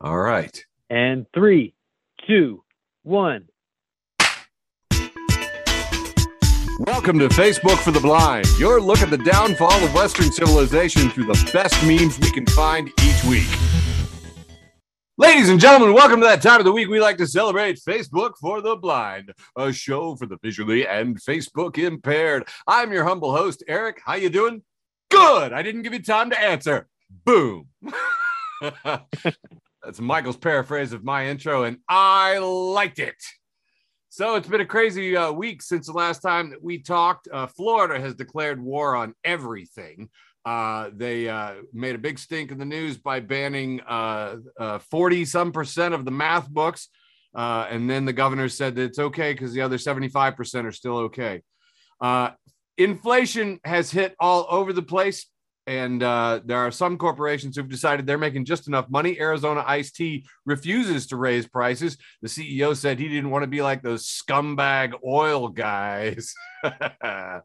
All right. And three, two, one. Welcome to Facebook for the Blind, your look at the downfall of Western civilization through the best memes we can find each week. Ladies and gentlemen, welcome to that time of the week we like to celebrate Facebook for the Blind, a show for the visually and Facebook impaired. I'm your humble host, Eric. How you doing? Good. I didn't give you time to answer. Boom. That's Michael's paraphrase of my intro, and I liked it. So it's been a crazy uh, week since the last time that we talked. Uh, Florida has declared war on everything. Uh, they uh, made a big stink in the news by banning uh, uh, 40 some percent of the math books. and then the governor said that it's okay because the other 75% are still okay. inflation has hit all over the place. And uh, there are some corporations who've decided they're making just enough money. Arizona Iced Tea refuses to raise prices. The CEO said he didn't want to be like those scumbag oil guys.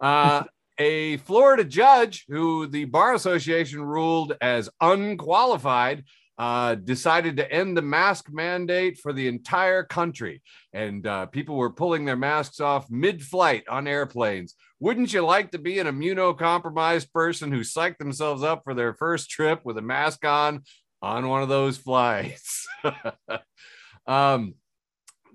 uh, a Florida judge who the Bar Association ruled as unqualified uh, decided to end the mask mandate for the entire country. And uh, people were pulling their masks off mid flight on airplanes. Wouldn't you like to be an immunocompromised person who psyched themselves up for their first trip with a mask on on one of those flights? um,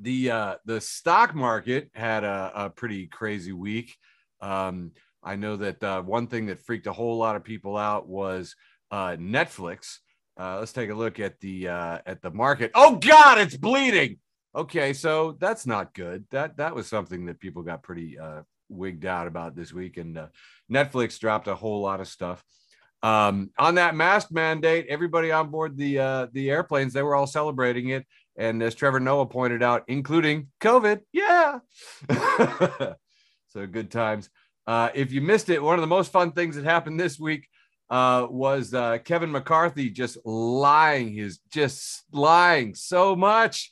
the uh, the stock market had a, a pretty crazy week. Um, I know that uh, one thing that freaked a whole lot of people out was uh, Netflix uh, let's take a look at the uh, at the market. Oh God, it's bleeding. Okay, so that's not good. That that was something that people got pretty uh, wigged out about this week, and uh, Netflix dropped a whole lot of stuff. Um, on that mask mandate, everybody on board the uh, the airplanes they were all celebrating it, and as Trevor Noah pointed out, including COVID. Yeah, so good times. Uh, if you missed it, one of the most fun things that happened this week uh, was uh, Kevin McCarthy just lying, his just lying so much.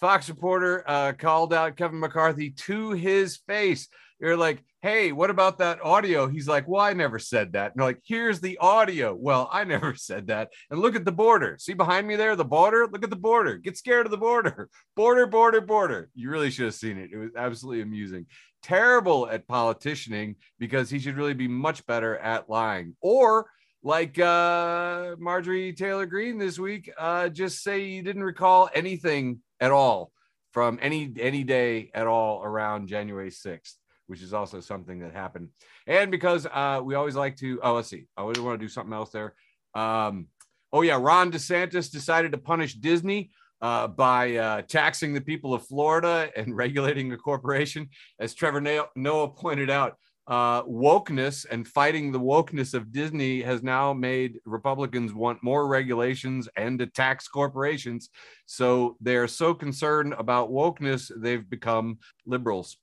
Fox reporter uh, called out Kevin McCarthy to his face. You're like, hey, what about that audio? He's like, well, I never said that. And like, here's the audio. Well, I never said that. And look at the border. See behind me there, the border? Look at the border. Get scared of the border. Border, border, border. You really should have seen it. It was absolutely amusing terrible at politicianing because he should really be much better at lying. Or like uh, Marjorie Taylor Greene this week, uh, just say you didn't recall anything at all from any any day at all around January 6th, which is also something that happened. And because uh, we always like to, oh, let's see, I always want to do something else there. Um, oh yeah, Ron DeSantis decided to punish Disney uh, by uh, taxing the people of Florida and regulating a corporation. As Trevor Noah pointed out, uh, wokeness and fighting the wokeness of Disney has now made Republicans want more regulations and to tax corporations. So they're so concerned about wokeness, they've become liberals.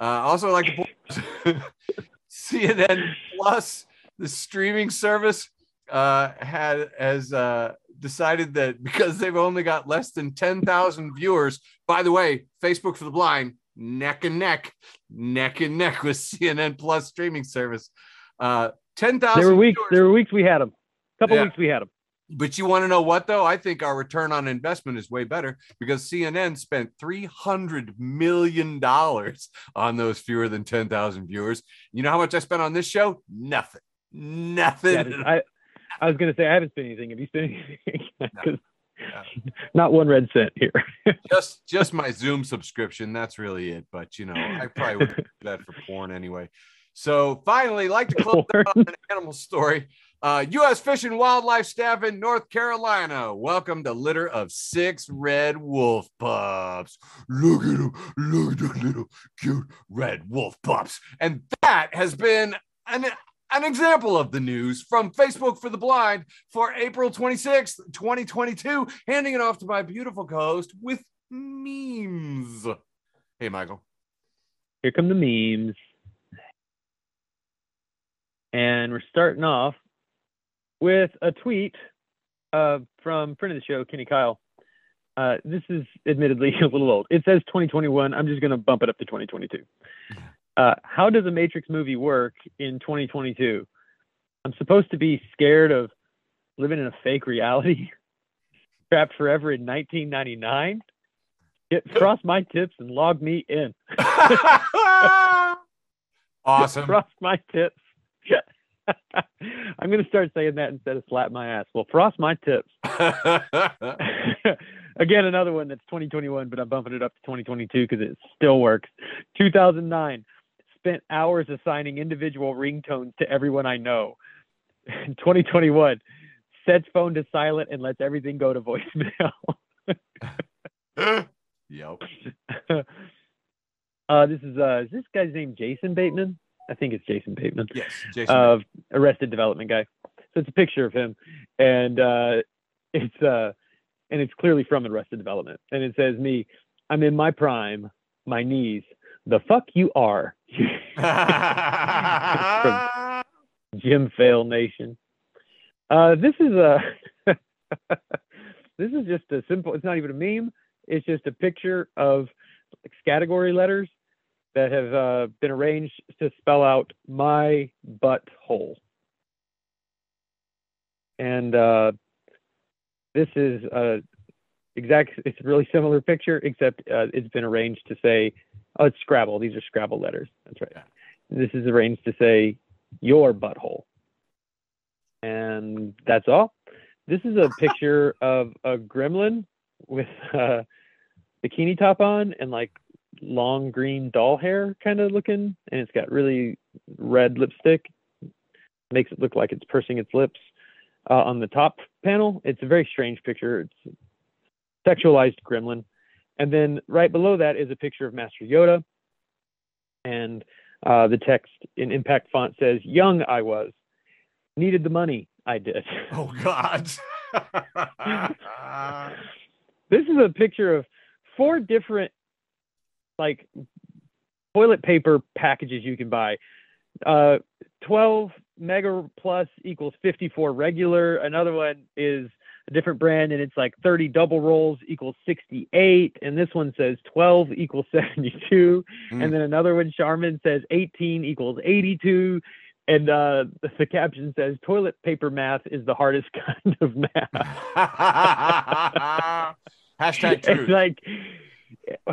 Uh, also, like to point CNN Plus, the streaming service, uh, had has uh, decided that because they've only got less than 10,000 viewers, by the way, Facebook for the blind, neck and neck, neck and neck with CNN Plus streaming service. Uh, 10,000. There were weeks, viewers. there were weeks we had them. A couple yeah. weeks we had them. But you want to know what though? I think our return on investment is way better because CNN spent three hundred million dollars on those fewer than ten thousand viewers. You know how much I spent on this show? Nothing. Nothing. Yeah, I, I was going to say I haven't spent anything. Have you spent anything? no. Not one red cent here. just just my Zoom subscription. That's really it. But you know, I probably would do that for porn anyway. So finally, like to close out an animal story. Uh, U.S. Fish and Wildlife staff in North Carolina Welcome a litter of six red wolf pups. Look at them, look at the little cute red wolf pups. And that has been an an example of the news from Facebook for the Blind for April 26th, 2022. Handing it off to my beautiful co host with memes. Hey, Michael. Here come the memes. And we're starting off with a tweet uh, from friend of the show, Kenny Kyle. Uh, this is admittedly a little old. It says 2021. I'm just going to bump it up to 2022. Uh, how does a Matrix movie work in 2022? I'm supposed to be scared of living in a fake reality. trapped forever in 1999. Get cross my tips and log me in. awesome. Cross my tips. I'm gonna start saying that instead of slap my ass. Well, frost my tips. Again, another one that's 2021, but I'm bumping it up to 2022 because it still works. 2009, spent hours assigning individual ringtones to everyone I know. 2021, sets phone to silent and lets everything go to voicemail. yep. uh, this is uh, is this guy's name Jason Bateman? I think it's Jason Bateman. Yes, Jason. Uh, Arrested Development guy. So it's a picture of him, and uh, it's uh, and it's clearly from Arrested Development, and it says me, I'm in my prime, my knees. The fuck you are, Jim Fail Nation. Uh, this is a this is just a simple. It's not even a meme. It's just a picture of like, category letters that have uh, been arranged to spell out my butthole. And uh, this is a exact. It's a really similar picture, except uh, it's been arranged to say, "Oh, it's Scrabble." These are Scrabble letters. That's right. This is arranged to say your butthole, and that's all. This is a picture of a gremlin with a bikini top on and like long green doll hair kind of looking, and it's got really red lipstick. Makes it look like it's pursing its lips uh, on the top panel. It's a very strange picture. It's sexualized gremlin. And then right below that is a picture of Master Yoda. And uh, the text in impact font says, Young I was, needed the money I did. Oh God. this is a picture of four different like toilet paper packages you can buy. Uh, 12 mega plus equals 54 regular. Another one is a different brand and it's like 30 double rolls equals 68. And this one says 12 equals 72. Mm. And then another one, Charmin says 18 equals 82. And uh, the, caption says toilet paper math is the hardest kind of math. Hashtag It's truth. like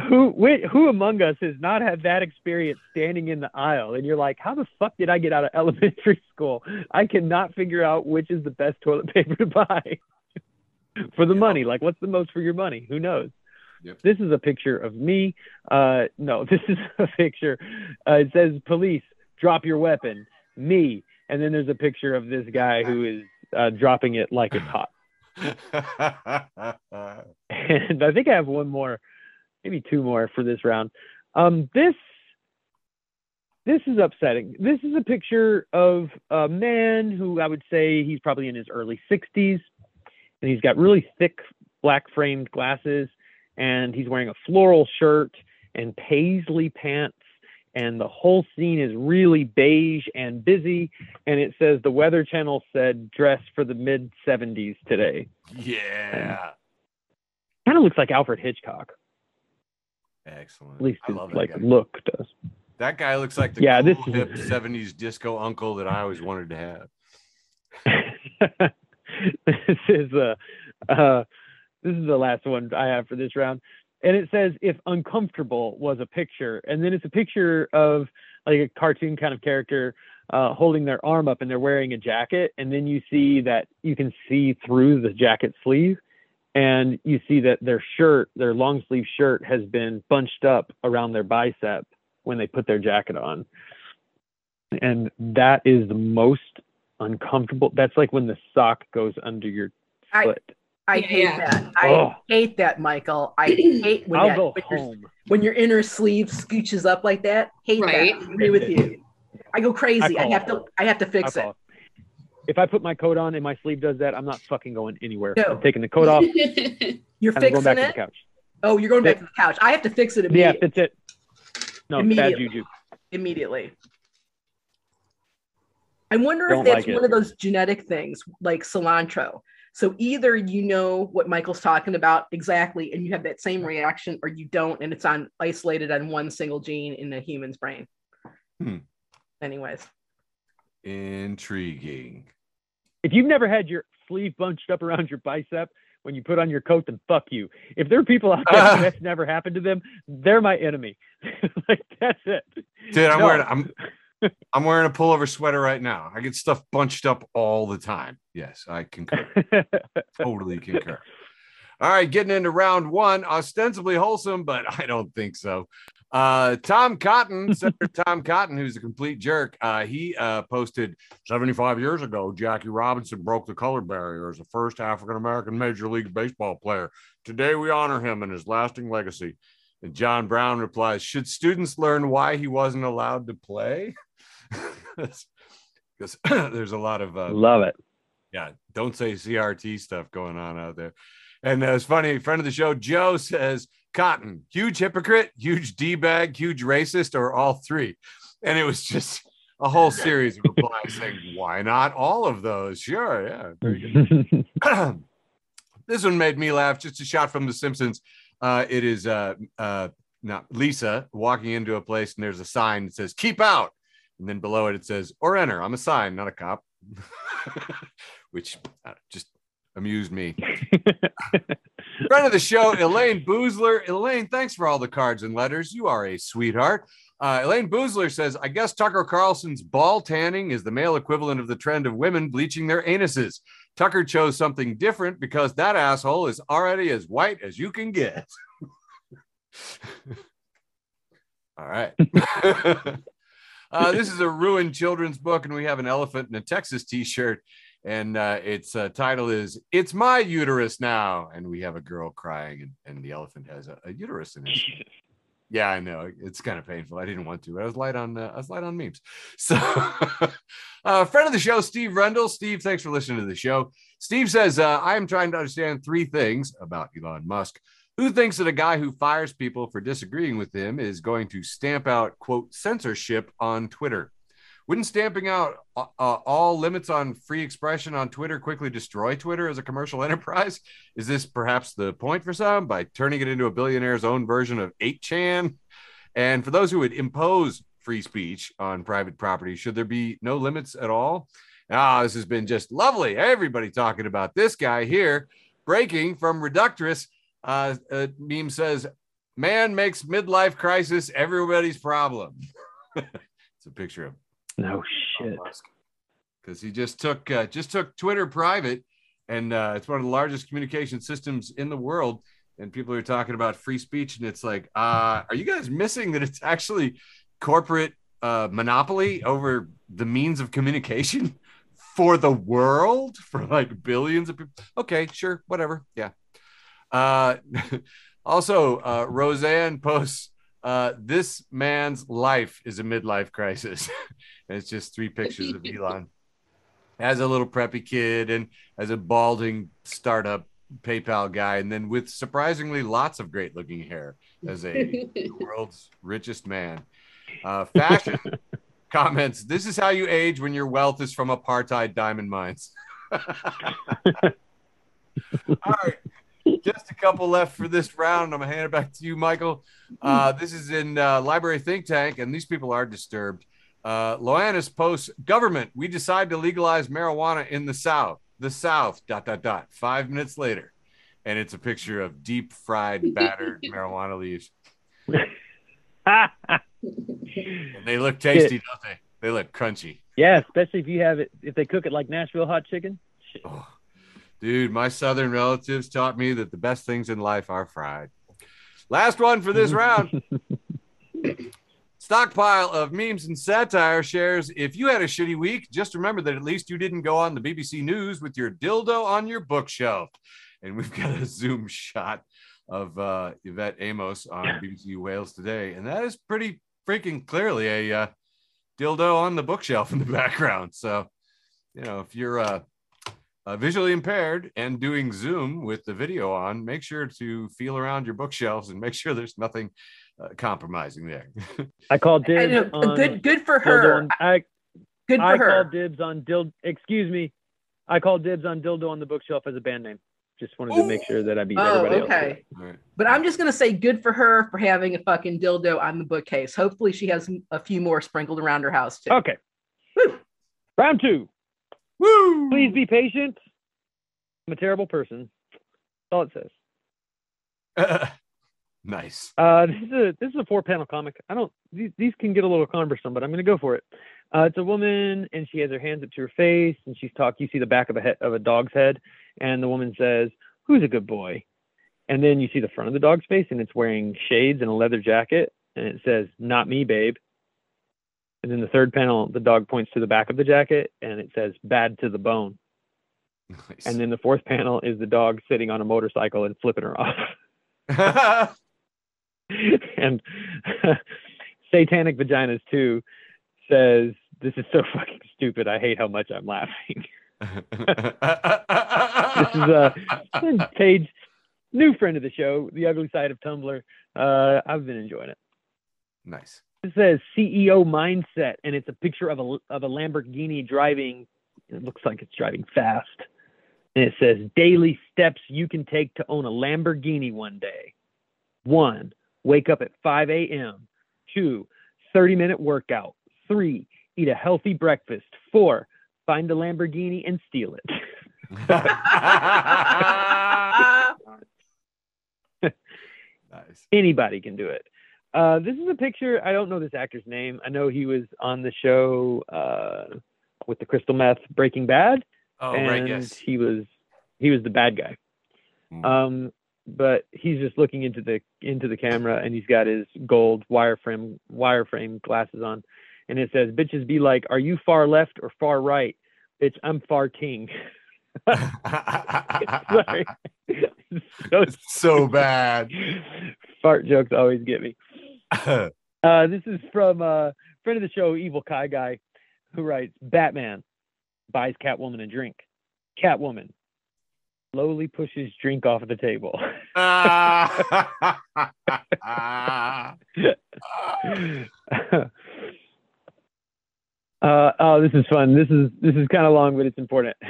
who who among us has not had that experience standing in the aisle? And you're like how the fuck did i get out of elementary school? I cannot figure out which is the best toilet paper to buy for the Yep. money. Like what's the most for your money? Who knows? Yep. this is a picture of me. Uh no this is a picture. Uh, it says police drop your weapon. Me. And then there's a picture of this guy who is uh, dropping it like it's hot and I think I have one more, maybe two more for this round. Um, this this is upsetting. This is a picture of a man who I would say he's probably in his early 60s, and he's got really thick black framed glasses, and he's wearing a floral shirt and paisley pants. And the whole scene is really beige and busy. And it says the Weather Channel said dress for the mid 70s today. yeah. Kind of looks like Alfred Hitchcock. Excellent. At least I his like guy. look does. That guy looks like the Yeah, cool, this is- hip 70s disco uncle that I always wanted to have. this is uh, uh this is the last one I have for this round. And it says if uncomfortable was a picture, and then it's a picture of like a cartoon kind of character uh, holding their arm up and they're wearing a jacket, and then you see that you can see through the jacket sleeve, and you see that their shirt, their long sleeve shirt, has been bunched up around their bicep when they put their jacket on, and that is the most uncomfortable. That's like when the sock goes under your I, foot. I hate yeah. that. I Oh. hate that, Michael. I hate when, I'll that, go when, your, when your inner sleeve scooches up like that. Hate Right. that. Agree with you. I go crazy. I, call have to. I have to fix I it. Call If I put my coat on and my sleeve does that, I'm not fucking going anywhere. No. I'm taking the coat off You're and I'm going fixing back to the it. couch. Oh, you're going back to the couch. I have to fix it immediately. Yeah, that's it. No, bad juju. immediately. I wonder Don't if that's like it. one of those genetic things like cilantro. So either you know what Michael's talking about exactly and you have that same reaction, or you don't, and it's on isolated on one single gene in a human's brain. Hmm. Anyways, Intriguing. If you've never had your sleeve bunched up around your bicep when you put on your coat, then fuck you. If there are people out there uh, that's never happened to them, they're my enemy. like that's it. Dude, I'm no. wearing I'm I'm wearing a pullover sweater right now. I get stuff bunched up all the time. Yes, I concur. totally concur. All right, getting into round one, ostensibly wholesome, but I don't think so. Uh, Tom Cotton, Senator Tom Cotton, who's a complete jerk, uh, he uh, posted 75 years ago, Jackie Robinson broke the color barrier as the first African American Major League Baseball player. Today we honor him and his lasting legacy. And John Brown replies, Should students learn why he wasn't allowed to play? Because there's a lot of uh, love it. Yeah, don't say CRT stuff going on out there. And uh, it's funny, friend of the show, Joe says, Cotton, huge hypocrite, huge D bag, huge racist, or all three. And it was just a whole series of replies saying, why not all of those? Sure. Yeah. Very good. this one made me laugh. Just a shot from The Simpsons. Uh, it is uh, uh, not Lisa walking into a place and there's a sign that says, keep out. And then below it, it says, or enter. I'm a sign, not a cop, which uh, just amused me. Friend of the show, Elayne Boosler. Elaine, thanks for all the cards and letters. You are a sweetheart. Uh, Elayne Boosler says, I guess Tucker Carlson's ball tanning is the male equivalent of the trend of women bleaching their anuses. Tucker chose something different because that asshole is already as white as you can get. all right. uh, this is a ruined children's book, and we have an elephant in a Texas t shirt and uh, its uh, title is "It's My Uterus Now," and we have a girl crying, and, and the elephant has a, a uterus in it. yeah, I know it's kind of painful. I didn't want to, but I was light on uh, I was light on memes. So, uh, friend of the show, Steve Rendell. Steve, thanks for listening to the show. Steve says, uh, "I am trying to understand three things about Elon Musk." Who thinks that a guy who fires people for disagreeing with him is going to stamp out quote censorship on Twitter? Wouldn't stamping out uh, uh, all limits on free expression on Twitter quickly destroy Twitter as a commercial enterprise? Is this perhaps the point for some by turning it into a billionaire's own version of 8chan? And for those who would impose free speech on private property, should there be no limits at all? Ah, this has been just lovely. Everybody talking about this guy here. Breaking from Reductress, uh, uh, meme says, "Man makes midlife crisis everybody's problem." it's a picture of no shit. Because he just took uh, just took Twitter private, and uh, it's one of the largest communication systems in the world. And people are talking about free speech, and it's like, uh, are you guys missing that it's actually corporate uh, monopoly over the means of communication for the world for like billions of people? Okay, sure, whatever, yeah. Uh, also, uh, Roseanne posts uh, this man's life is a midlife crisis. it's just three pictures of Elon as a little preppy kid and as a balding startup PayPal guy, and then with surprisingly lots of great looking hair as a world's richest man. Uh, fashion comments This is how you age when your wealth is from apartheid diamond mines. All right just a couple left for this round. I'm gonna hand it back to you, Michael. Uh, this is in uh, Library Think Tank, and these people are disturbed. Uh, Loannis posts: Government, we decide to legalize marijuana in the South. The South. Dot dot dot. Five minutes later, and it's a picture of deep fried, battered marijuana leaves. they look tasty, don't they? They look crunchy. Yeah, especially if you have it if they cook it like Nashville hot chicken. Oh. Dude, my southern relatives taught me that the best things in life are fried. Last one for this round. Stockpile of memes and satire shares. If you had a shitty week, just remember that at least you didn't go on the BBC News with your dildo on your bookshelf. And we've got a zoom shot of uh, Yvette Amos on BBC Wales today. And that is pretty freaking clearly a uh, dildo on the bookshelf in the background. So, you know, if you're uh, uh, visually impaired and doing Zoom with the video on, make sure to feel around your bookshelves and make sure there's nothing uh, compromising there. I called dibs. I on good, good for her. On, I, good for I her. called dibs on dildo. Excuse me. I called dibs on dildo on the bookshelf as a band name. Just wanted to make sure that I beat oh, everybody okay. else. Right. But I'm just gonna say good for her for having a fucking dildo on the bookcase. Hopefully she has a few more sprinkled around her house too. Okay. Woo. Round two. Woo! Please be patient. I'm a terrible person. That's all it says. nice. Uh, this is a this is a four panel comic. I don't these, these can get a little cumbersome, but I'm gonna go for it. Uh, it's a woman and she has her hands up to her face and she's talking. You see the back of a head of a dog's head, and the woman says, "Who's a good boy?" And then you see the front of the dog's face and it's wearing shades and a leather jacket, and it says, "Not me, babe." And then the third panel, the dog points to the back of the jacket and it says, "Bad to the bone." Nice. And then the fourth panel is the dog sitting on a motorcycle and flipping her off. and Satanic Vaginas 2 says, This is so fucking stupid. I hate how much I'm laughing. this is uh, Paige, new friend of the show, The Ugly Side of Tumblr. Uh, I've been enjoying it. nice. It says CEO mindset, and it's a picture of a of a Lamborghini driving. It looks like it's driving fast, and it says daily steps you can take to own a Lamborghini one day. One, wake up at 5 a.m. Two, 30 minute workout. Three, eat a healthy breakfast. Four, find a Lamborghini and steal it. nice. Anybody can do it. Uh, this is a picture. I don't know this actor's name. I know he was on the show uh, with the crystal meth Breaking Bad. Oh, and right. Yes. he was he was the bad guy. Mm. Um, but he's just looking into the into the camera, and he's got his gold wireframe wireframe glasses on, and it says, "Bitches be like, are you far left or far right? Bitch, I'm far king." Sorry. so, so bad. fart jokes always get me. Uh, this is from uh, friend of the show, Evil Kai Guy, who writes Batman buys Catwoman a drink. Catwoman slowly pushes drink off of the table. uh, oh, this is fun. This is this is kind of long, but it's important.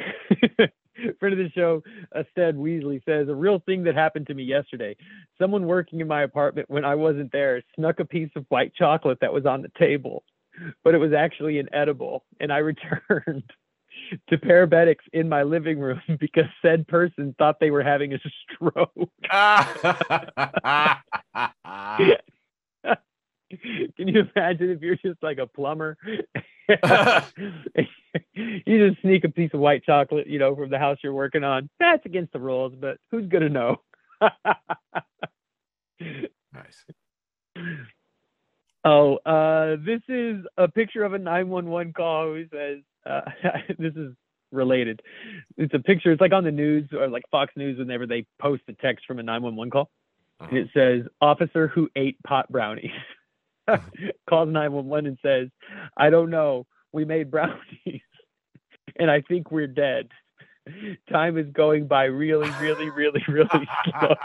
Friend of the show, Stead Weasley says a real thing that happened to me yesterday. Someone working in my apartment when I wasn't there snuck a piece of white chocolate that was on the table, but it was actually an edible, and I returned to paramedics in my living room because said person thought they were having a stroke. Can you imagine if you're just like a plumber? you just sneak a piece of white chocolate, you know, from the house you're working on. That's against the rules, but who's gonna know? nice. Oh, uh, this is a picture of a 911 call who says, uh, this is related. It's a picture, it's like on the news or like Fox News whenever they post a text from a 911 call. Uh-huh. And it says, officer who ate pot brownies calls 911 and says, I don't know. We made brownies and I think we're dead. Time is going by really, really, really, really slow.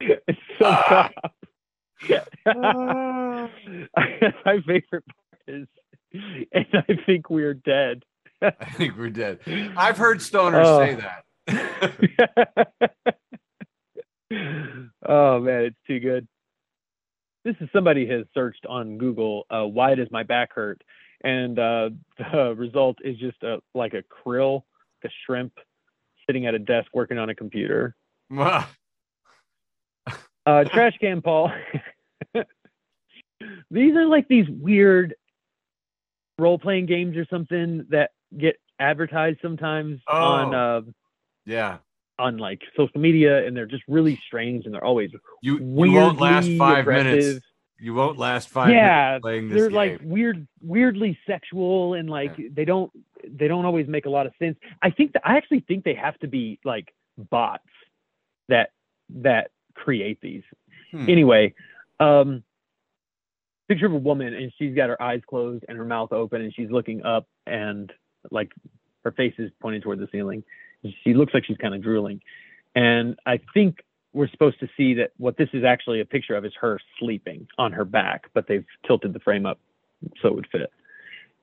it's so tough. My favorite is, and I think we're dead. I think we're dead. I've heard stoners Oh. say that. oh man, it's too good. This is somebody has searched on Google, uh, why does my back hurt? And uh, the result is just a like a krill, a shrimp, sitting at a desk working on a computer. Uh, trash can Paul. these are like these weird role playing games or something that get advertised sometimes on Oh. uh, yeah. on like social media, and they're just really strange, and they're always You, you won't last five minutes. You won't last five yeah, minutes playing this they're game. like weird, weirdly sexual, and like they don't they don't always make a lot of sense. I think that I actually think they have to be like bots that that create these. Hmm. Anyway, um, picture of a woman and she's got her eyes closed and her mouth open and she's looking up and like her face is pointing toward the ceiling. She looks like she's kind of drooling, and I think we're supposed to see that what this is actually a picture of is her sleeping on her back, but they've tilted the frame up so it would fit.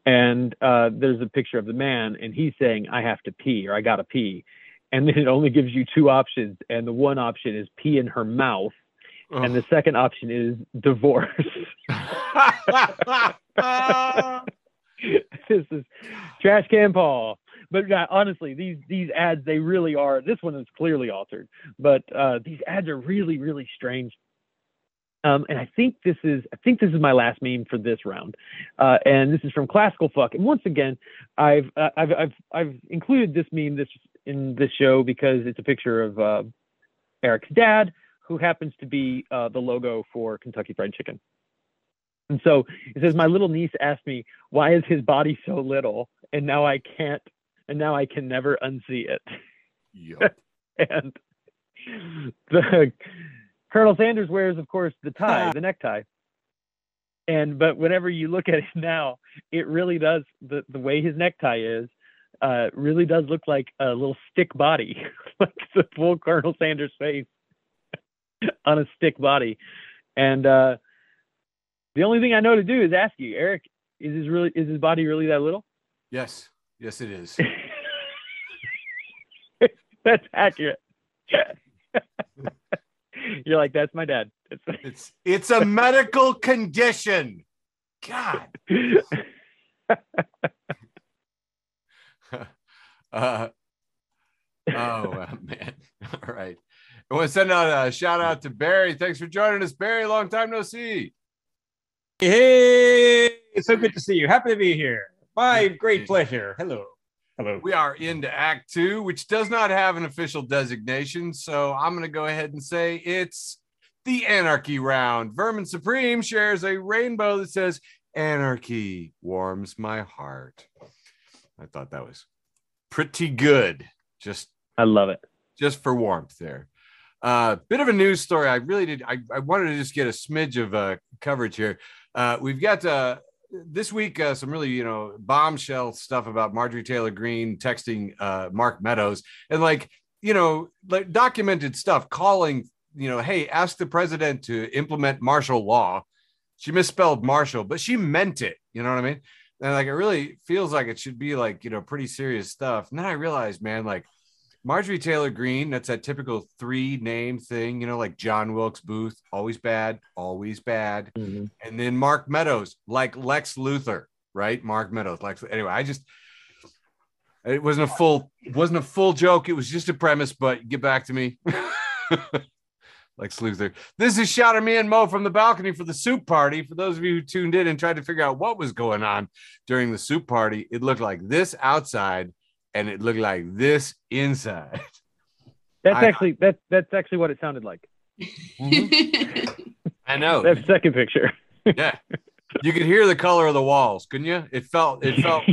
And uh, there's a picture of the man, and he's saying, "I have to pee" or "I gotta pee," and then it only gives you two options, and the one option is pee in her mouth, and the second option is divorce. this is Trash Can Paul. but yeah, honestly, these these ads they really are. This one is clearly altered, but uh, these ads are really really strange. Um, and I think this is I think this is my last meme for this round, uh, and this is from Classical Fuck. And once again, I've uh, I've I've I've included this meme this in this show because it's a picture of uh, Eric's dad, who happens to be uh, the logo for Kentucky Fried Chicken. And so it says, My little niece asked me, why is his body so little? And now I can't, and now I can never unsee it. Yep. and the Colonel Sanders wears, of course, the tie, the necktie. And but whenever you look at it now, it really does the, the way his necktie is, uh, really does look like a little stick body, like the full Colonel Sanders face on a stick body. And uh, the only thing I know to do is ask you, Eric, is his really is his body really that little? Yes. Yes, it is. That's accurate. You're like, that's my dad. It's- It's it's a medical condition. God. uh, oh man. All right. I want to send out a shout out to Barry. Thanks for joining us, Barry. Long time no see. Hey, it's so good to see you. Happy to be here. My great pleasure. Hello. Hello. We are into Act Two, which does not have an official designation. So I'm going to go ahead and say it's the Anarchy Round. Vermin Supreme shares a rainbow that says, Anarchy warms my heart. I thought that was pretty good. Just I love it. just for warmth there. Uh, bit of a news story. I really did. I, I wanted to just get a smidge of uh, coverage here. Uh, we've got uh, this week uh, some really, you know, bombshell stuff about Marjorie Taylor Greene texting uh, Mark Meadows and like, you know, like documented stuff calling, you know, hey, ask the president to implement martial law. She misspelled martial, but she meant it. You know what I mean? And like, it really feels like it should be like, you know, pretty serious stuff. And then I realized, man, like, Marjorie Taylor Greene, that's that typical three name thing, you know, like John Wilkes Booth, always bad, always bad. Mm-hmm. And then Mark Meadows, like Lex Luthor, right? Mark Meadows, Lex. Anyway, I just it wasn't a full it wasn't a full joke. It was just a premise, but get back to me. Lex Luthor. This is Shouter Me and Mo from the balcony for the soup party. For those of you who tuned in and tried to figure out what was going on during the soup party, it looked like this outside and it looked like this inside. That's I- actually that's that's actually what it sounded like. I know. That second picture. yeah. You could hear the color of the walls, couldn't you? It felt it felt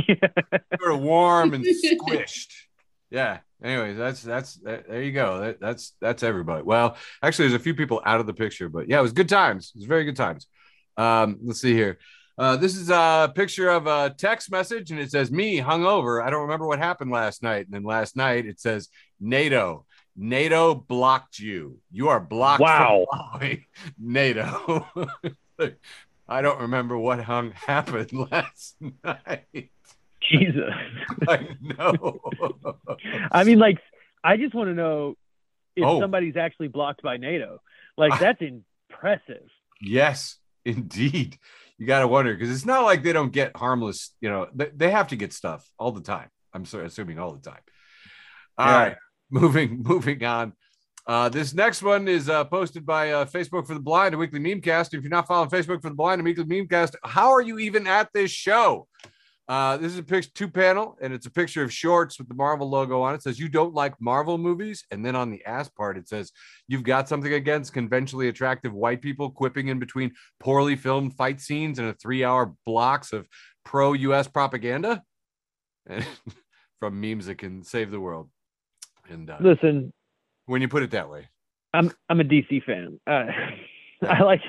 sort of warm and squished. Yeah. Anyways, that's that's that, there you go. That, that's that's everybody. Well, actually, there's a few people out of the picture, but yeah, it was good times. It was very good times. Um, let's see here. Uh, this is a picture of a text message, and it says me hungover. I don't remember what happened last night. And then last night it says NATO. NATO blocked you. You are blocked. Wow. NATO. I don't remember what hung happened last night. Jesus. I know. I mean, like, I just want to know if Oh. somebody's actually blocked by NATO. Like, that's impressive. yes, indeed. You got to wonder because it's not like they don't get harmless. You know, they, they have to get stuff all the time. I'm sorry, assuming all the time. All Yeah. right, moving moving on. Uh, this next one is uh, posted by uh, Facebook for the Blind, a weekly memecast. If you're not following Facebook for the Blind, a weekly memecast, how are you even at this show? Uh, this is a picture two panel, and it's a picture of shorts with the Marvel logo on it. It says you don't like Marvel movies, and then on the ass part it says you've got something against conventionally attractive white people quipping in between poorly filmed fight scenes and a three-hour blocks of pro-U.S. propaganda, and from memes that can save the world. And uh, Listen, when you put it that way, I'm I'm a DC fan. Uh, I like.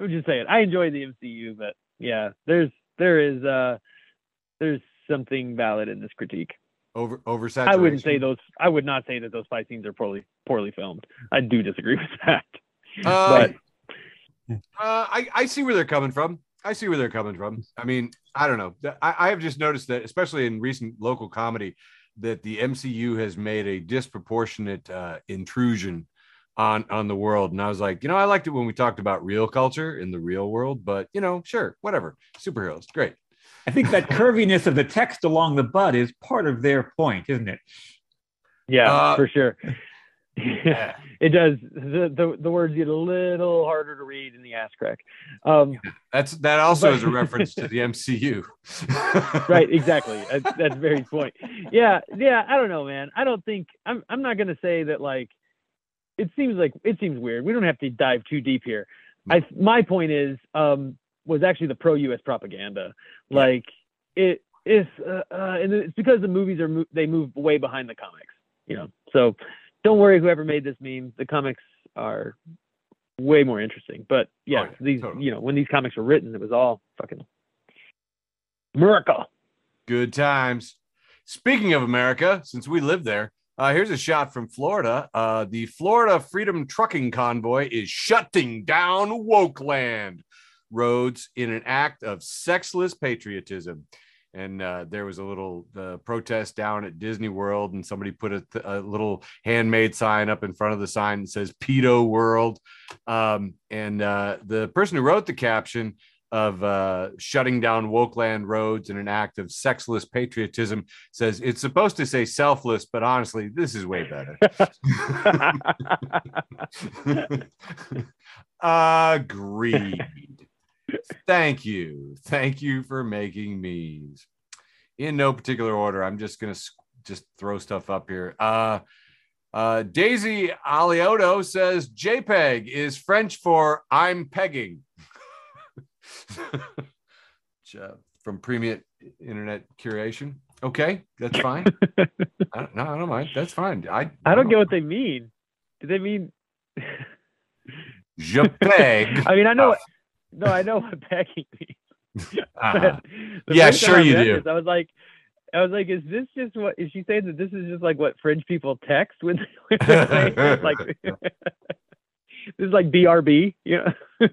I'm just saying. I enjoy the MCU, but yeah, there's there is uh there's something valid in this critique. over oversaturation. I wouldn't say those. I would not say that those fight scenes are poorly poorly filmed. I do disagree with that. Uh, but Uh, I, I see where they're coming from. I see where they're coming from. I mean, I don't know. I, I have just noticed that, especially in recent local comedy, that the MCU has made a disproportionate uh, intrusion on on the world. And I was like, you know, I liked it when we talked about real culture in the real world, but you know, sure, whatever. Superheroes, great. I think that curviness of the text along the butt is part of their point, isn't it? Yeah, Uh, for sure. Yeah. it does. The, the the words get a little harder to read in the ass crack. Um, That's that also But- is a reference to the MCU. right, exactly. That's, that's Barry's point. Yeah, yeah. I don't know, man. I don't think I'm. I'm not gonna say that. Like, it seems like it seems weird. We don't have to dive too deep here. I my point is um was actually the pro U.S. propaganda. Like it is, uh, uh, and it's because the movies are mo- they move way behind the comics. You know, so don't worry, whoever made this meme. The comics are way more interesting. But yeah, Oh, yeah, these totally. you know when these comics were written, it was all fucking America. Good times. Speaking of America, since we live there, uh, here's a shot from Florida. Uh, the Florida Freedom Trucking Convoy is shutting down Wokeland roads in an act of sexless patriotism. And uh, there was a little uh, protest down at Disney World, and somebody put a, a little handmade sign up in front of the sign that says "Pedo World." Um, and uh, the person who wrote the caption of uh, shutting down Wokeland roads in an act of sexless patriotism says it's supposed to say selfless, but honestly, this is way better. Agreed. Thank you. Thank you for making me's. In no particular order, I'm just gonna s- just throw stuff up here. Uh, uh, Daisy Alioto says JPEG is French for I'm pegging. Uh, From Premium Internet Curation. Okay, that's fine. I no, I don't mind. That's fine. I I don't get what they mean. Do they mean? Je peg. I mean, I know. What, no, I know what packing means. Uh-huh. Yeah, sure I you do. this, I was like, I was like, is this just what? Is she saying that this is just like what French people text when, when they're like this is like BRB? You know,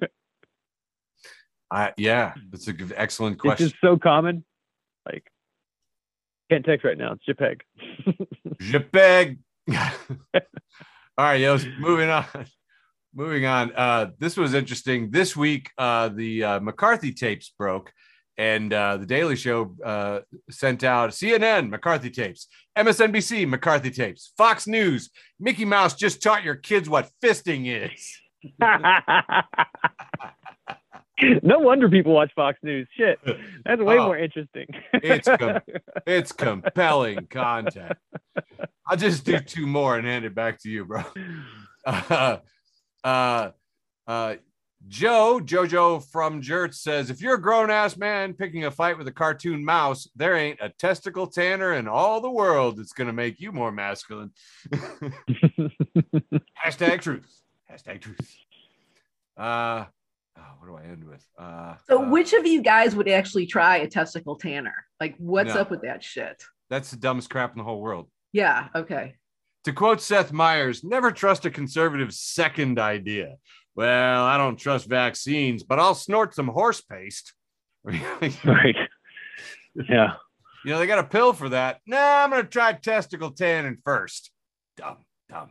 I, yeah, that's a good, excellent it's question. just so common. Like, can't text right now. It's JPEG. Je peg. All right, yo, moving on. Moving on. Uh, this was interesting. This week, uh, the uh, McCarthy tapes broke, and uh, the Daily Show uh, sent out CNN McCarthy tapes, MSNBC McCarthy tapes, Fox News. Mickey Mouse just taught your kids what fisting is. no wonder people watch Fox News. Shit, that's way Oh. more interesting. It's com- it's compelling content. I'll just do two more and hand it back to you, bro. Uh, uh, Joe Jojo from Jerts says, if you're a grown ass man picking a fight with a cartoon mouse, there ain't a testicle tanner in all the world that's gonna make you more masculine. Hashtag truth. Hashtag truth. Uh, oh, what do I end with? Uh, So, uh, which of you guys would actually try a testicle tanner? Like, what's No. up with that shit? that's the dumbest crap in the whole world. Yeah. Okay. To quote Seth Meyers, never trust a conservative's second idea. Well, I don't trust vaccines, but I'll snort some horse paste. right. Yeah. You know, they got a pill for that. Nah, I'm going to try testicle tanning first. Dumb, dumb.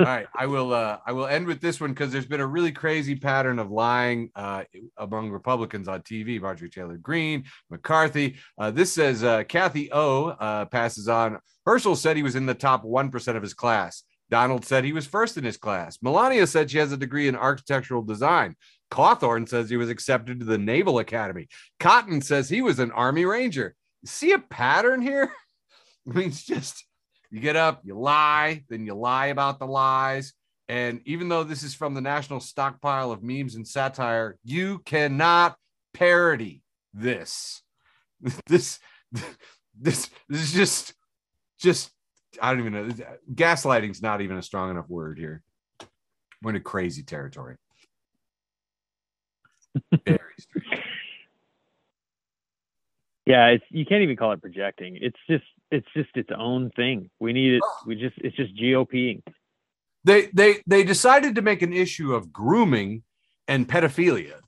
All right, I will. Uh, I will end with this one because there's been a really crazy pattern of lying uh, among Republicans on TV. Marjorie Taylor Greene, McCarthy. Uh, this says uh, Kathy O uh, passes on. Herschel said he was in the top one percent of his class. Donald said he was first in his class. Melania said she has a degree in architectural design. Cawthorn says he was accepted to the Naval Academy. Cotton says he was an Army Ranger. See a pattern here? I mean, it's just you get up, you lie, then you lie about the lies. And even though this is from the national stockpile of memes and satire, you cannot parody this. This, this, this is just, just, I don't even know. Gaslighting's not even a strong enough word here. We're into crazy territory. Very strange. Yeah, it's you can't even call it projecting. It's just it's just its own thing. We need it. We just it's just GOPing. they they they decided to make an issue of grooming and pedophilia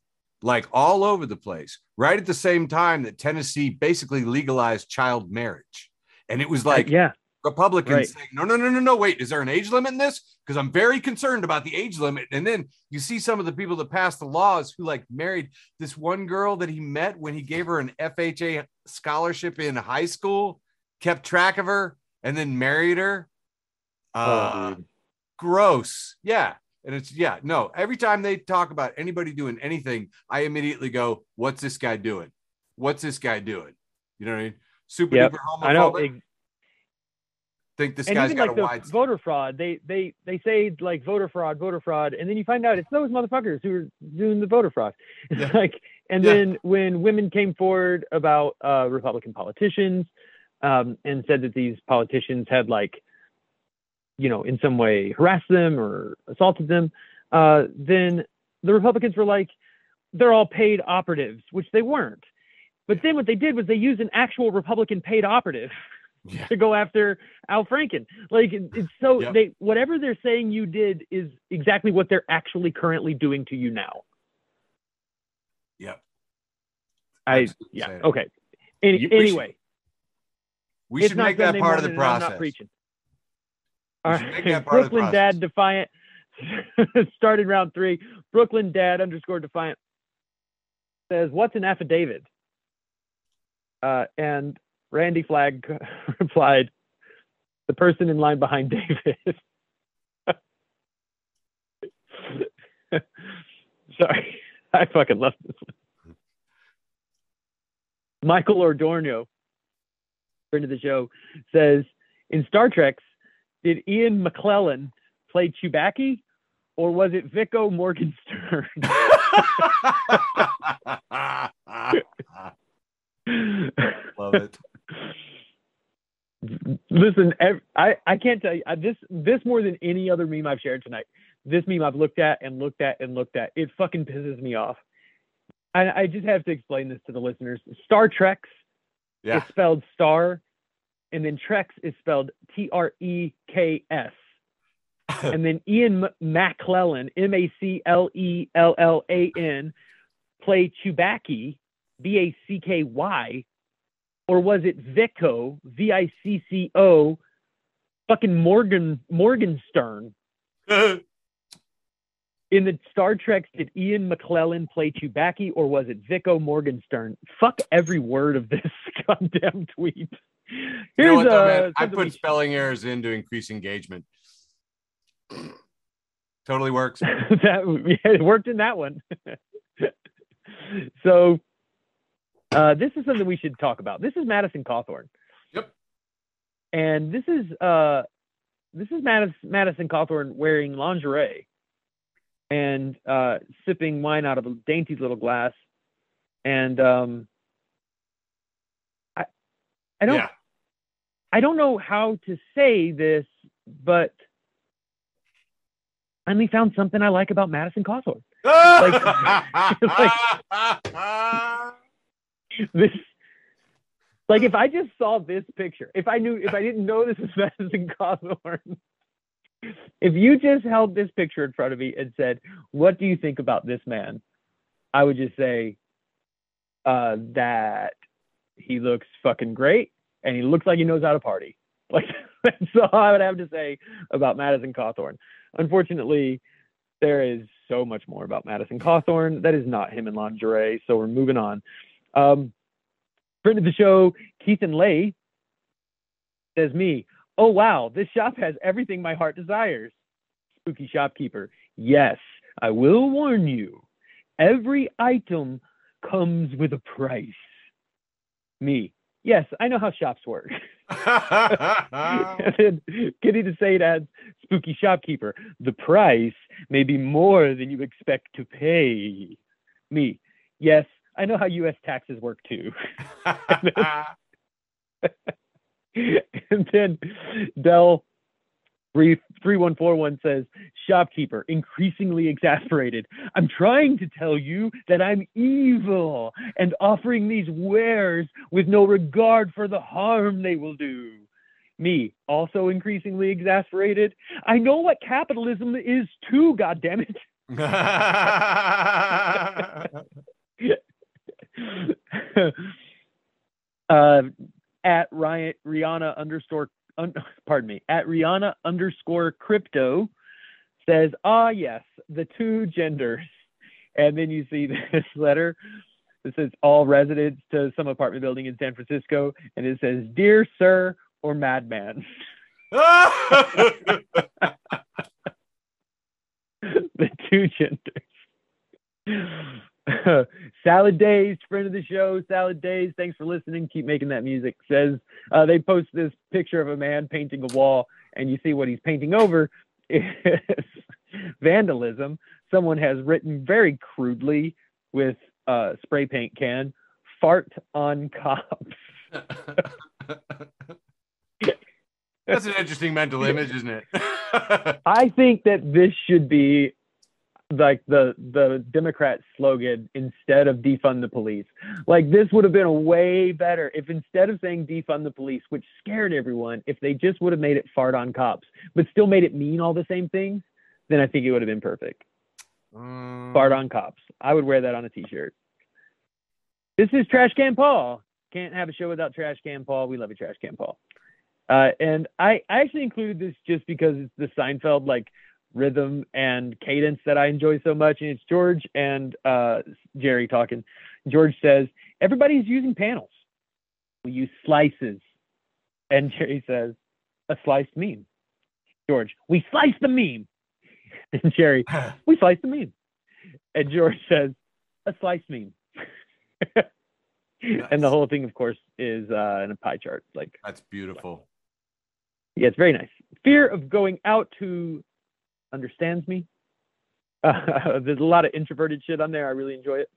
like all over the place right at the same time that tennessee basically legalized child marriage and it was like yeah, Republicans Right. saying, no, no, no, no, no, wait, is there an age limit in this? Because I'm very concerned about the age limit. And then you see some of the people that passed the laws who like married this one girl that he met when he gave her an FHA scholarship in high school, kept track of her, and then married her. Uh, oh, dude. gross. Yeah. And it's, yeah, no, every time they talk about anybody doing anything, I immediately go, what's this guy doing? What's this guy doing? You know what I mean? Super Yep, duper I know. homophobic. Think this and guy's even got like a the wide. voter fraud, they they they say like voter fraud, voter fraud, and then you find out it's those motherfuckers who are doing the voter fraud. It's Yeah. like, and Yeah. then when women came forward about uh, Republican politicians um, and said that these politicians had like, you know, in some way harassed them or assaulted them, uh, then the Republicans were like, they're all paid operatives, which they weren't. But then what they did was they used an actual Republican paid operative Yeah. to go after Al Franken. Like it's so Yep. they whatever they're saying you did is exactly what they're actually currently doing to you now. Yep. I Absolutely yeah okay. Any, You- we should- anyway, We should make that part of the process. not preaching. We All right, that part of the Brooklyn Dad. Defiant started round three. Brooklyn Dad underscore Defiant says, "What's an affidavit?" Uh, and Randy Flagg replied, "The person in line behind David." Sorry, I fucking love this one. Michael Ordorno, friend of the show, says in Star Trek's, did Ian McClellan play Chewbacca, or was it Vico Morgenstern? Love it. Listen, I, I can't tell you I, this this more than any other meme I've shared tonight. This meme I've looked at and looked at and looked at. It fucking pisses me off. I, I just have to explain this to the listeners. Star Trek's Yeah. is spelled star, and then Trex is spelled T R E K S. and then Ian McClellan, M A C L E L L A N, play Chewbacca, B A C K Y, or was it Vico, V I C C O, fucking Morgan Morgenstern? In the Star Trek, did Ian McClellan play Chewbacca, or was it Vico Morgenstern? Fuck every word of this goddamn tweet. You know Here's what, though, uh, man? I put spelling errors in to increase engagement. totally works. that yeah, it worked in that one. so uh, this is something we should talk about. This is Madison Cawthorn. Yep. And this is uh, this is Madis- Madison Cawthorn wearing lingerie and uh, sipping wine out of a dainty little glass. And um, I I don't Yeah. I don't know how to say this, but I finally found something I like about Madison Cawthorn. This, like, if I just saw this picture, if I knew, if I didn't know this was Madison Cawthorn, if you just held this picture in front of me and said, "What do you think about this man?" I would just say uh, that he looks fucking great and he looks like he knows how to party. Like that's all I would have to say about Madison Cawthorn. Unfortunately, there is so much more about Madison Cawthorn that is not him in lingerie. So we're moving on. Um, friend of the show, Keith and Lay says me. Oh wow, this shop has everything my heart desires. Spooky shopkeeper. Yes, I will warn you. Every item comes with a price. Me. Yes, I know how shops work. and then Kitty to say it adds spooky shopkeeper. The price may be more than you expect to pay. Me. Yes, I know how US taxes work too. and then Dell three three one four one says, shopkeeper, increasingly exasperated. I'm trying to tell you that I'm evil and offering these wares with no regard for the harm they will do. Me, also increasingly exasperated. I know what capitalism is too, goddammit. uh, at Ryan, Rihanna underscore un, pardon me, at Rihanna underscore crypto says, ah, yes, the two genders. And then you see this letter that says all residents to some apartment building in San Francisco. And it says, Dear Sir or Madman. the two genders. Salad Days, friend of the show, Salad Days. Thanks for listening. Keep making that music. Says uh, they post this picture of a man painting a wall, and you see what he's painting over is vandalism. Someone has written very crudely with a spray paint can, "fart on cops." That's an interesting mental image, isn't it? I think that this should be like the the Democrat slogan instead of defund the police. Like this would have been a way better if instead of saying defund the police, which scared everyone, if they just would have made it fart on cops, but still made it mean all the same things, then I think it would have been perfect. Um, Fart on cops. I would wear that on a t-shirt. This is Trash Can Paul. Can't have a show without Trash Can Paul. We love you, Trash Can Paul. Uh, and I, I actually included this just because it's the Seinfeld like rhythm and cadence that I enjoy so much. And it's George and uh, Jerry talking. George says, Everybody's using panels. We use slices. And Jerry says, A sliced meme. George, we slice the meme. And Jerry, we slice the meme. And George says, A sliced meme. And the whole thing, of course, is uh, in a pie chart. Like, That's beautiful. yeah, it's very nice. Fear of going out who understands me. Uh, there's a lot of introverted shit on there. I really enjoy it.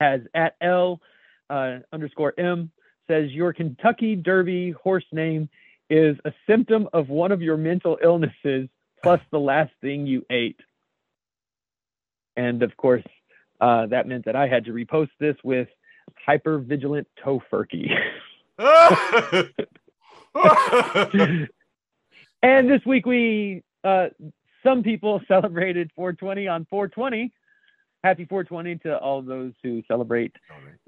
Has at L uh, underscore M says your Kentucky Derby horse name is a symptom of one of your mental illnesses plus the last thing you ate. And of course, uh, that meant that I had to repost this with hyper vigilant tofurkey. and this week we uh, some people celebrated 420 on 420. Happy 420 to all those who celebrate.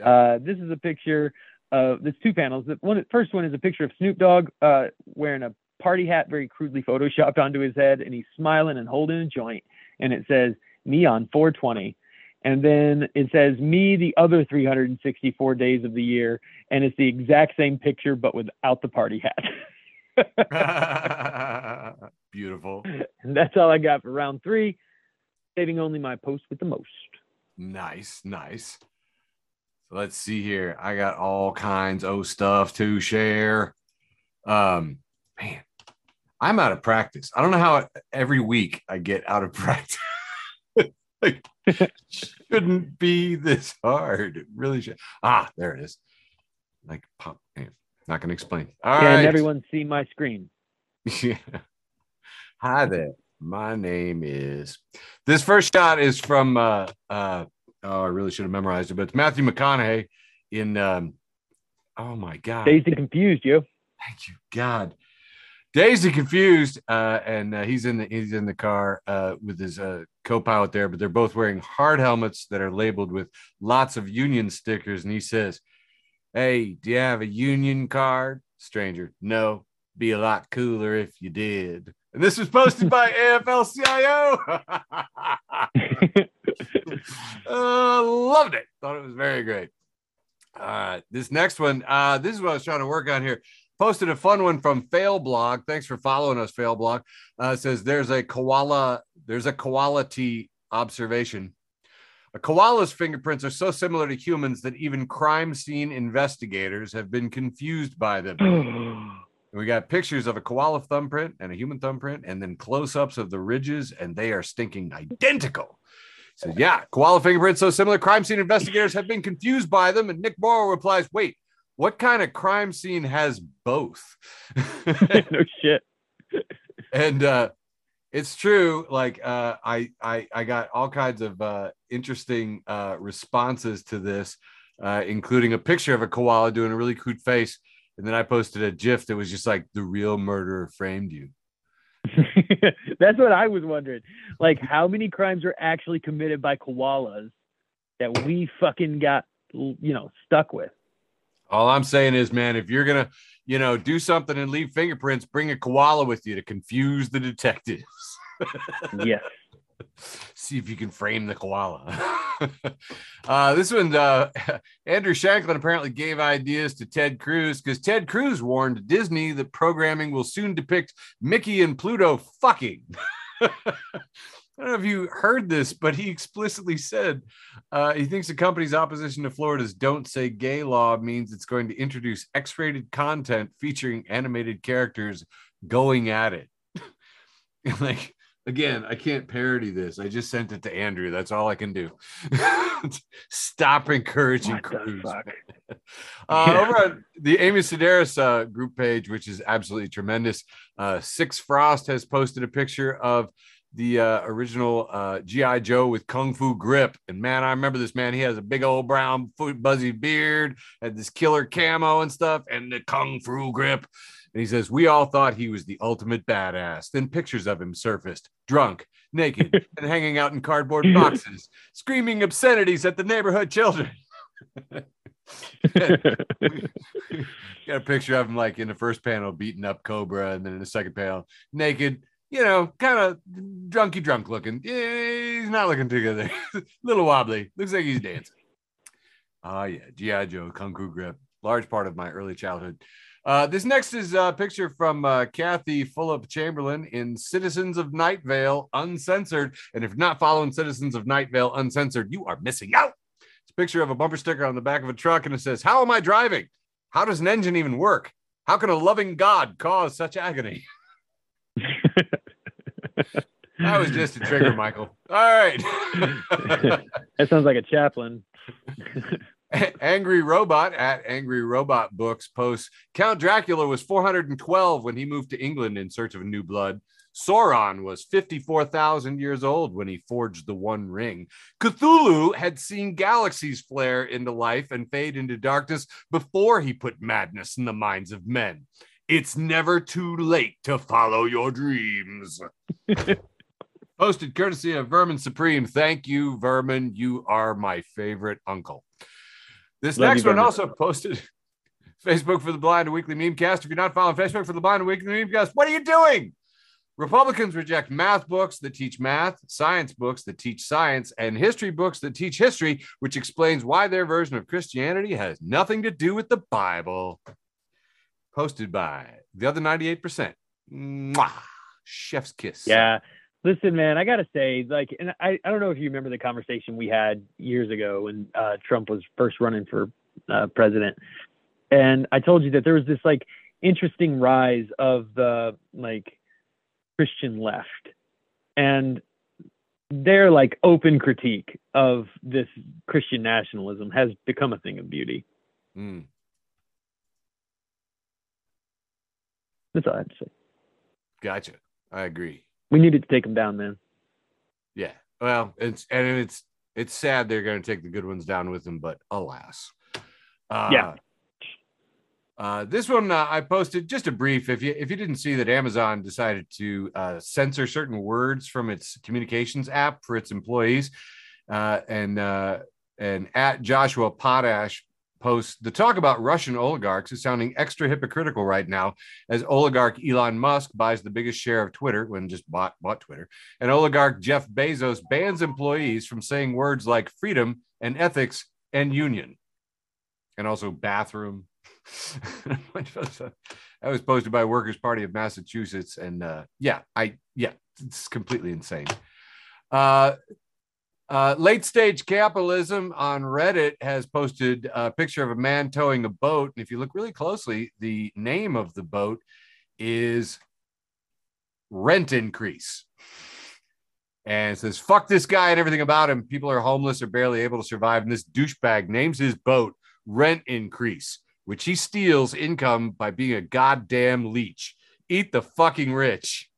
Uh, this is a picture of there's two panels. The one first one is a picture of Snoop Dogg uh, wearing a party hat, very crudely photoshopped onto his head, and he's smiling and holding a joint, and it says "Me on 420." And then it says me the other 364 days of the year, and it's the exact same picture but without the party hat. Beautiful. And that's all I got for round three, saving only my post with the most. Nice, nice. So let's see here. I got all kinds of stuff to share. Um, man, I'm out of practice. I don't know how every week I get out of practice. like, shouldn't be this hard. It really should. Ah, there it is. Like pop. man, Not gonna explain. All Can right. everyone see my screen? Yeah. Hi there. My name is. This first shot is from. Uh, uh, oh, I really should have memorized it, but it's Matthew McConaughey in. Um, oh my God! Dazed and confused, you. Thank you, God. Dazed and confused, uh, and uh, he's in the he's in the car uh, with his uh, co-pilot there, but they're both wearing hard helmets that are labeled with lots of Union stickers, and he says, "Hey, do you have a Union card?" Stranger, no. Be a lot cooler if you did. And this was posted by AFL-CIO. uh, loved it. Thought it was very great. All right, this next one. Uh, this is what I was trying to work on here. Posted a fun one from Fail Blog. Thanks for following us, Fail Blog. Uh, says there's a koala. There's a quality observation. A koala's fingerprints are so similar to humans that even crime scene investigators have been confused by them. We got pictures of a koala thumbprint and a human thumbprint, and then close-ups of the ridges, and they are stinking identical. So yeah, koala fingerprints so similar. Crime scene investigators have been confused by them, and Nick Morrow replies, "Wait, what kind of crime scene has both?" no shit. and uh, it's true. Like uh, I, I, I got all kinds of uh, interesting uh, responses to this, uh, including a picture of a koala doing a really cute face. And then I posted a GIF that was just like the real murderer framed you. That's what I was wondering. Like, how many crimes are actually committed by koalas that we fucking got, you know, stuck with? All I'm saying is, man, if you're gonna you know, do something and leave fingerprints, bring a koala with you to confuse the detectives. yes. See if you can frame the koala. uh, this one, uh, Andrew Shanklin apparently gave ideas to Ted Cruz because Ted Cruz warned Disney that programming will soon depict Mickey and Pluto fucking. I don't know if you heard this, but he explicitly said uh, he thinks the company's opposition to Florida's Don't Say Gay law means it's going to introduce X rated content featuring animated characters going at it. like, again, I can't parody this. I just sent it to Andrew. That's all I can do. Stop encouraging Cruz. uh, yeah. Over on the Amy Sedaris uh, group page, which is absolutely tremendous, uh, Six Frost has posted a picture of the uh, original uh, GI Joe with Kung Fu grip, and man, I remember this man. He has a big old brown buzzy beard, had this killer camo and stuff, and the Kung Fu grip. And he says, We all thought he was the ultimate badass. Then pictures of him surfaced, drunk, naked, and hanging out in cardboard boxes, screaming obscenities at the neighborhood children. got a picture of him like in the first panel beating up Cobra, and then in the second panel, naked, you know, kind of drunky drunk looking. He's not looking too together. a little wobbly. Looks like he's dancing. Ah, uh, yeah. G.I. Joe, Kung Fu Grip. Large part of my early childhood. Uh, this next is a picture from uh, Kathy Fulop Chamberlain in Citizens of Night Vale Uncensored. And if you're not following Citizens of Night Vale Uncensored, you are missing out. It's a picture of a bumper sticker on the back of a truck, and it says, How am I driving? How does an engine even work? How can a loving God cause such agony? that was just a trigger, Michael. All right. that sounds like a chaplain. Angry Robot at Angry Robot Books posts Count Dracula was 412 when he moved to England in search of a new blood. Sauron was 54,000 years old when he forged the One Ring. Cthulhu had seen galaxies flare into life and fade into darkness before he put madness in the minds of men. It's never too late to follow your dreams. Posted courtesy of Vermin Supreme. Thank you, Vermin. You are my favorite uncle. This Love next one also posted Facebook for the Blind Weekly Memecast. If you're not following Facebook for the Blind Weekly Memecast, what are you doing? Republicans reject math books that teach math, science books that teach science, and history books that teach history, which explains why their version of Christianity has nothing to do with the Bible posted by the other 98%. Mwah! Chef's kiss. Yeah. Listen, man, I got to say, like, and I, I don't know if you remember the conversation we had years ago when uh, Trump was first running for uh, president. And I told you that there was this, like, interesting rise of the, like, Christian left. And their, like, open critique of this Christian nationalism has become a thing of beauty. Mm. That's all I have to say. Gotcha. I agree. We needed to take them down, man. Yeah. Well, it's and it's it's sad they're going to take the good ones down with them, but alas. Uh, yeah. Uh, this one uh, I posted just a brief. If you if you didn't see that Amazon decided to uh, censor certain words from its communications app for its employees, uh, and uh, and at Joshua Potash post the talk about Russian oligarchs is sounding extra hypocritical right now as oligarch Elon Musk buys the biggest share of Twitter when just bought, bought Twitter. And oligarch Jeff Bezos bans employees from saying words like freedom and ethics and union and also bathroom. that was posted by Workers' Party of Massachusetts. And uh, yeah, I, yeah, it's completely insane. Uh, uh, late stage capitalism on Reddit has posted a picture of a man towing a boat. And if you look really closely, the name of the boat is Rent Increase. And it says, fuck this guy and everything about him. People are homeless or barely able to survive. And this douchebag names his boat Rent Increase, which he steals income by being a goddamn leech. Eat the fucking rich,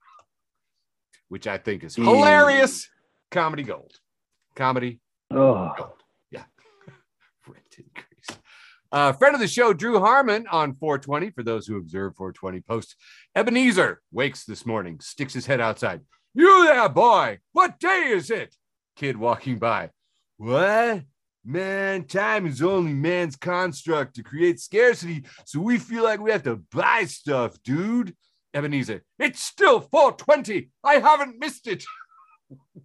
which I think is hilarious comedy gold comedy. Oh, yeah. Rent increase. Uh, friend of the show, Drew Harmon on 420. For those who observe 420 posts, Ebenezer wakes this morning, sticks his head outside. You there, boy? What day is it? Kid walking by. What? Man, time is only man's construct to create scarcity, so we feel like we have to buy stuff, dude. Ebenezer, it's still 420. I haven't missed it.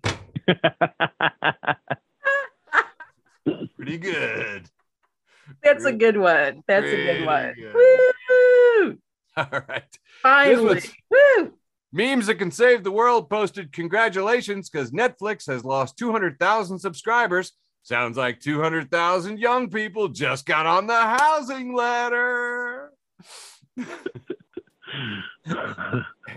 Pretty good. That's a good one. That's a good one. good. Woo! All right. Finally. Woo! Memes that can save the world posted congratulations because Netflix has lost 200,000 subscribers. Sounds like 200,000 young people just got on the housing ladder.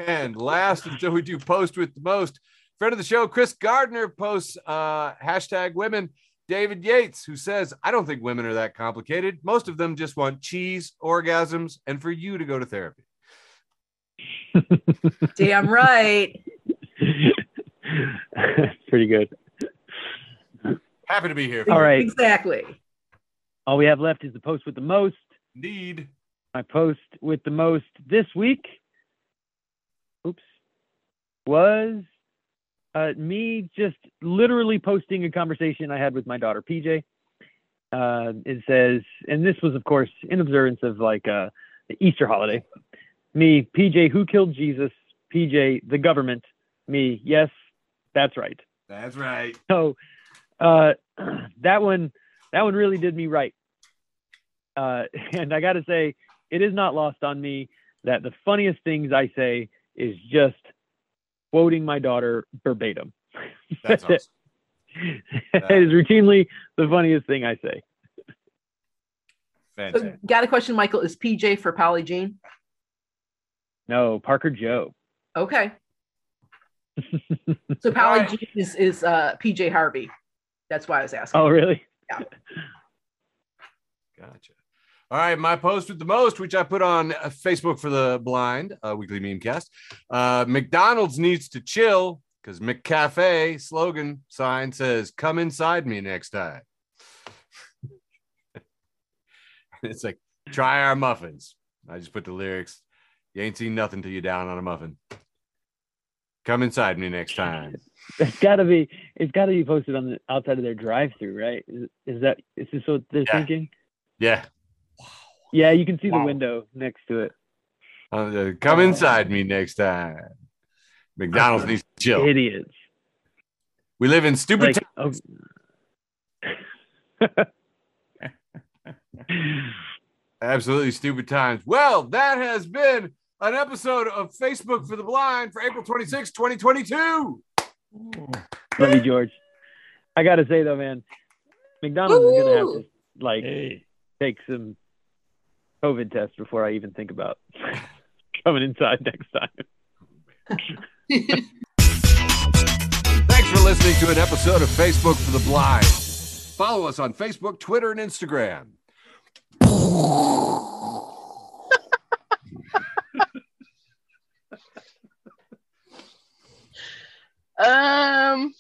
And last, until we do post with the most, friend of the show, Chris Gardner posts uh, hashtag women. David Yates, who says, I don't think women are that complicated. Most of them just want cheese, orgasms, and for you to go to therapy. Damn right. Pretty good. Happy to be here. All right. Exactly. All we have left is the post with the most. Indeed. My post with the most this week, oops, was uh, me just literally posting a conversation I had with my daughter, PJ. Uh, it says, and this was, of course, in observance of like uh, the Easter holiday. Me, PJ, who killed Jesus? PJ, the government. Me, yes, that's right. That's right. So uh, that one, that one really did me right. Uh, and I got to say, it is not lost on me that the funniest things I say is just quoting my daughter verbatim. That's awesome. it is routinely the funniest thing I say. So, got a question, Michael. Is PJ for Polly Jean? No, Parker Joe. Okay. So Polly right. Jean is, is uh, PJ Harvey. That's why I was asking. Oh, really? Yeah. Gotcha. All right, my post with the most, which I put on Facebook for the blind, uh, weekly meme cast. Uh, McDonald's needs to chill because McCafe slogan sign says, "Come inside me next time." it's like, try our muffins. I just put the lyrics. You ain't seen nothing till you're down on a muffin. Come inside me next time. It's got to be. It's got to be posted on the outside of their drive-through, right? Is, is that? Is this what they're Yeah. thinking? Yeah. Yeah, you can see Wow. the window next to it. Uh, come inside me next time. McDonald's needs to chill. Idiots. We live in stupid Like, oh. Absolutely stupid times. Well, that has been an episode of Facebook for the Blind for April 26, 2022. Love you, George. I gotta say though, man, McDonald's is gonna have to like Hey. take some COVID test before I even think about coming inside next time. Thanks for listening to an episode of Facebook for the Blind. Follow us on Facebook, Twitter, and Instagram. Um,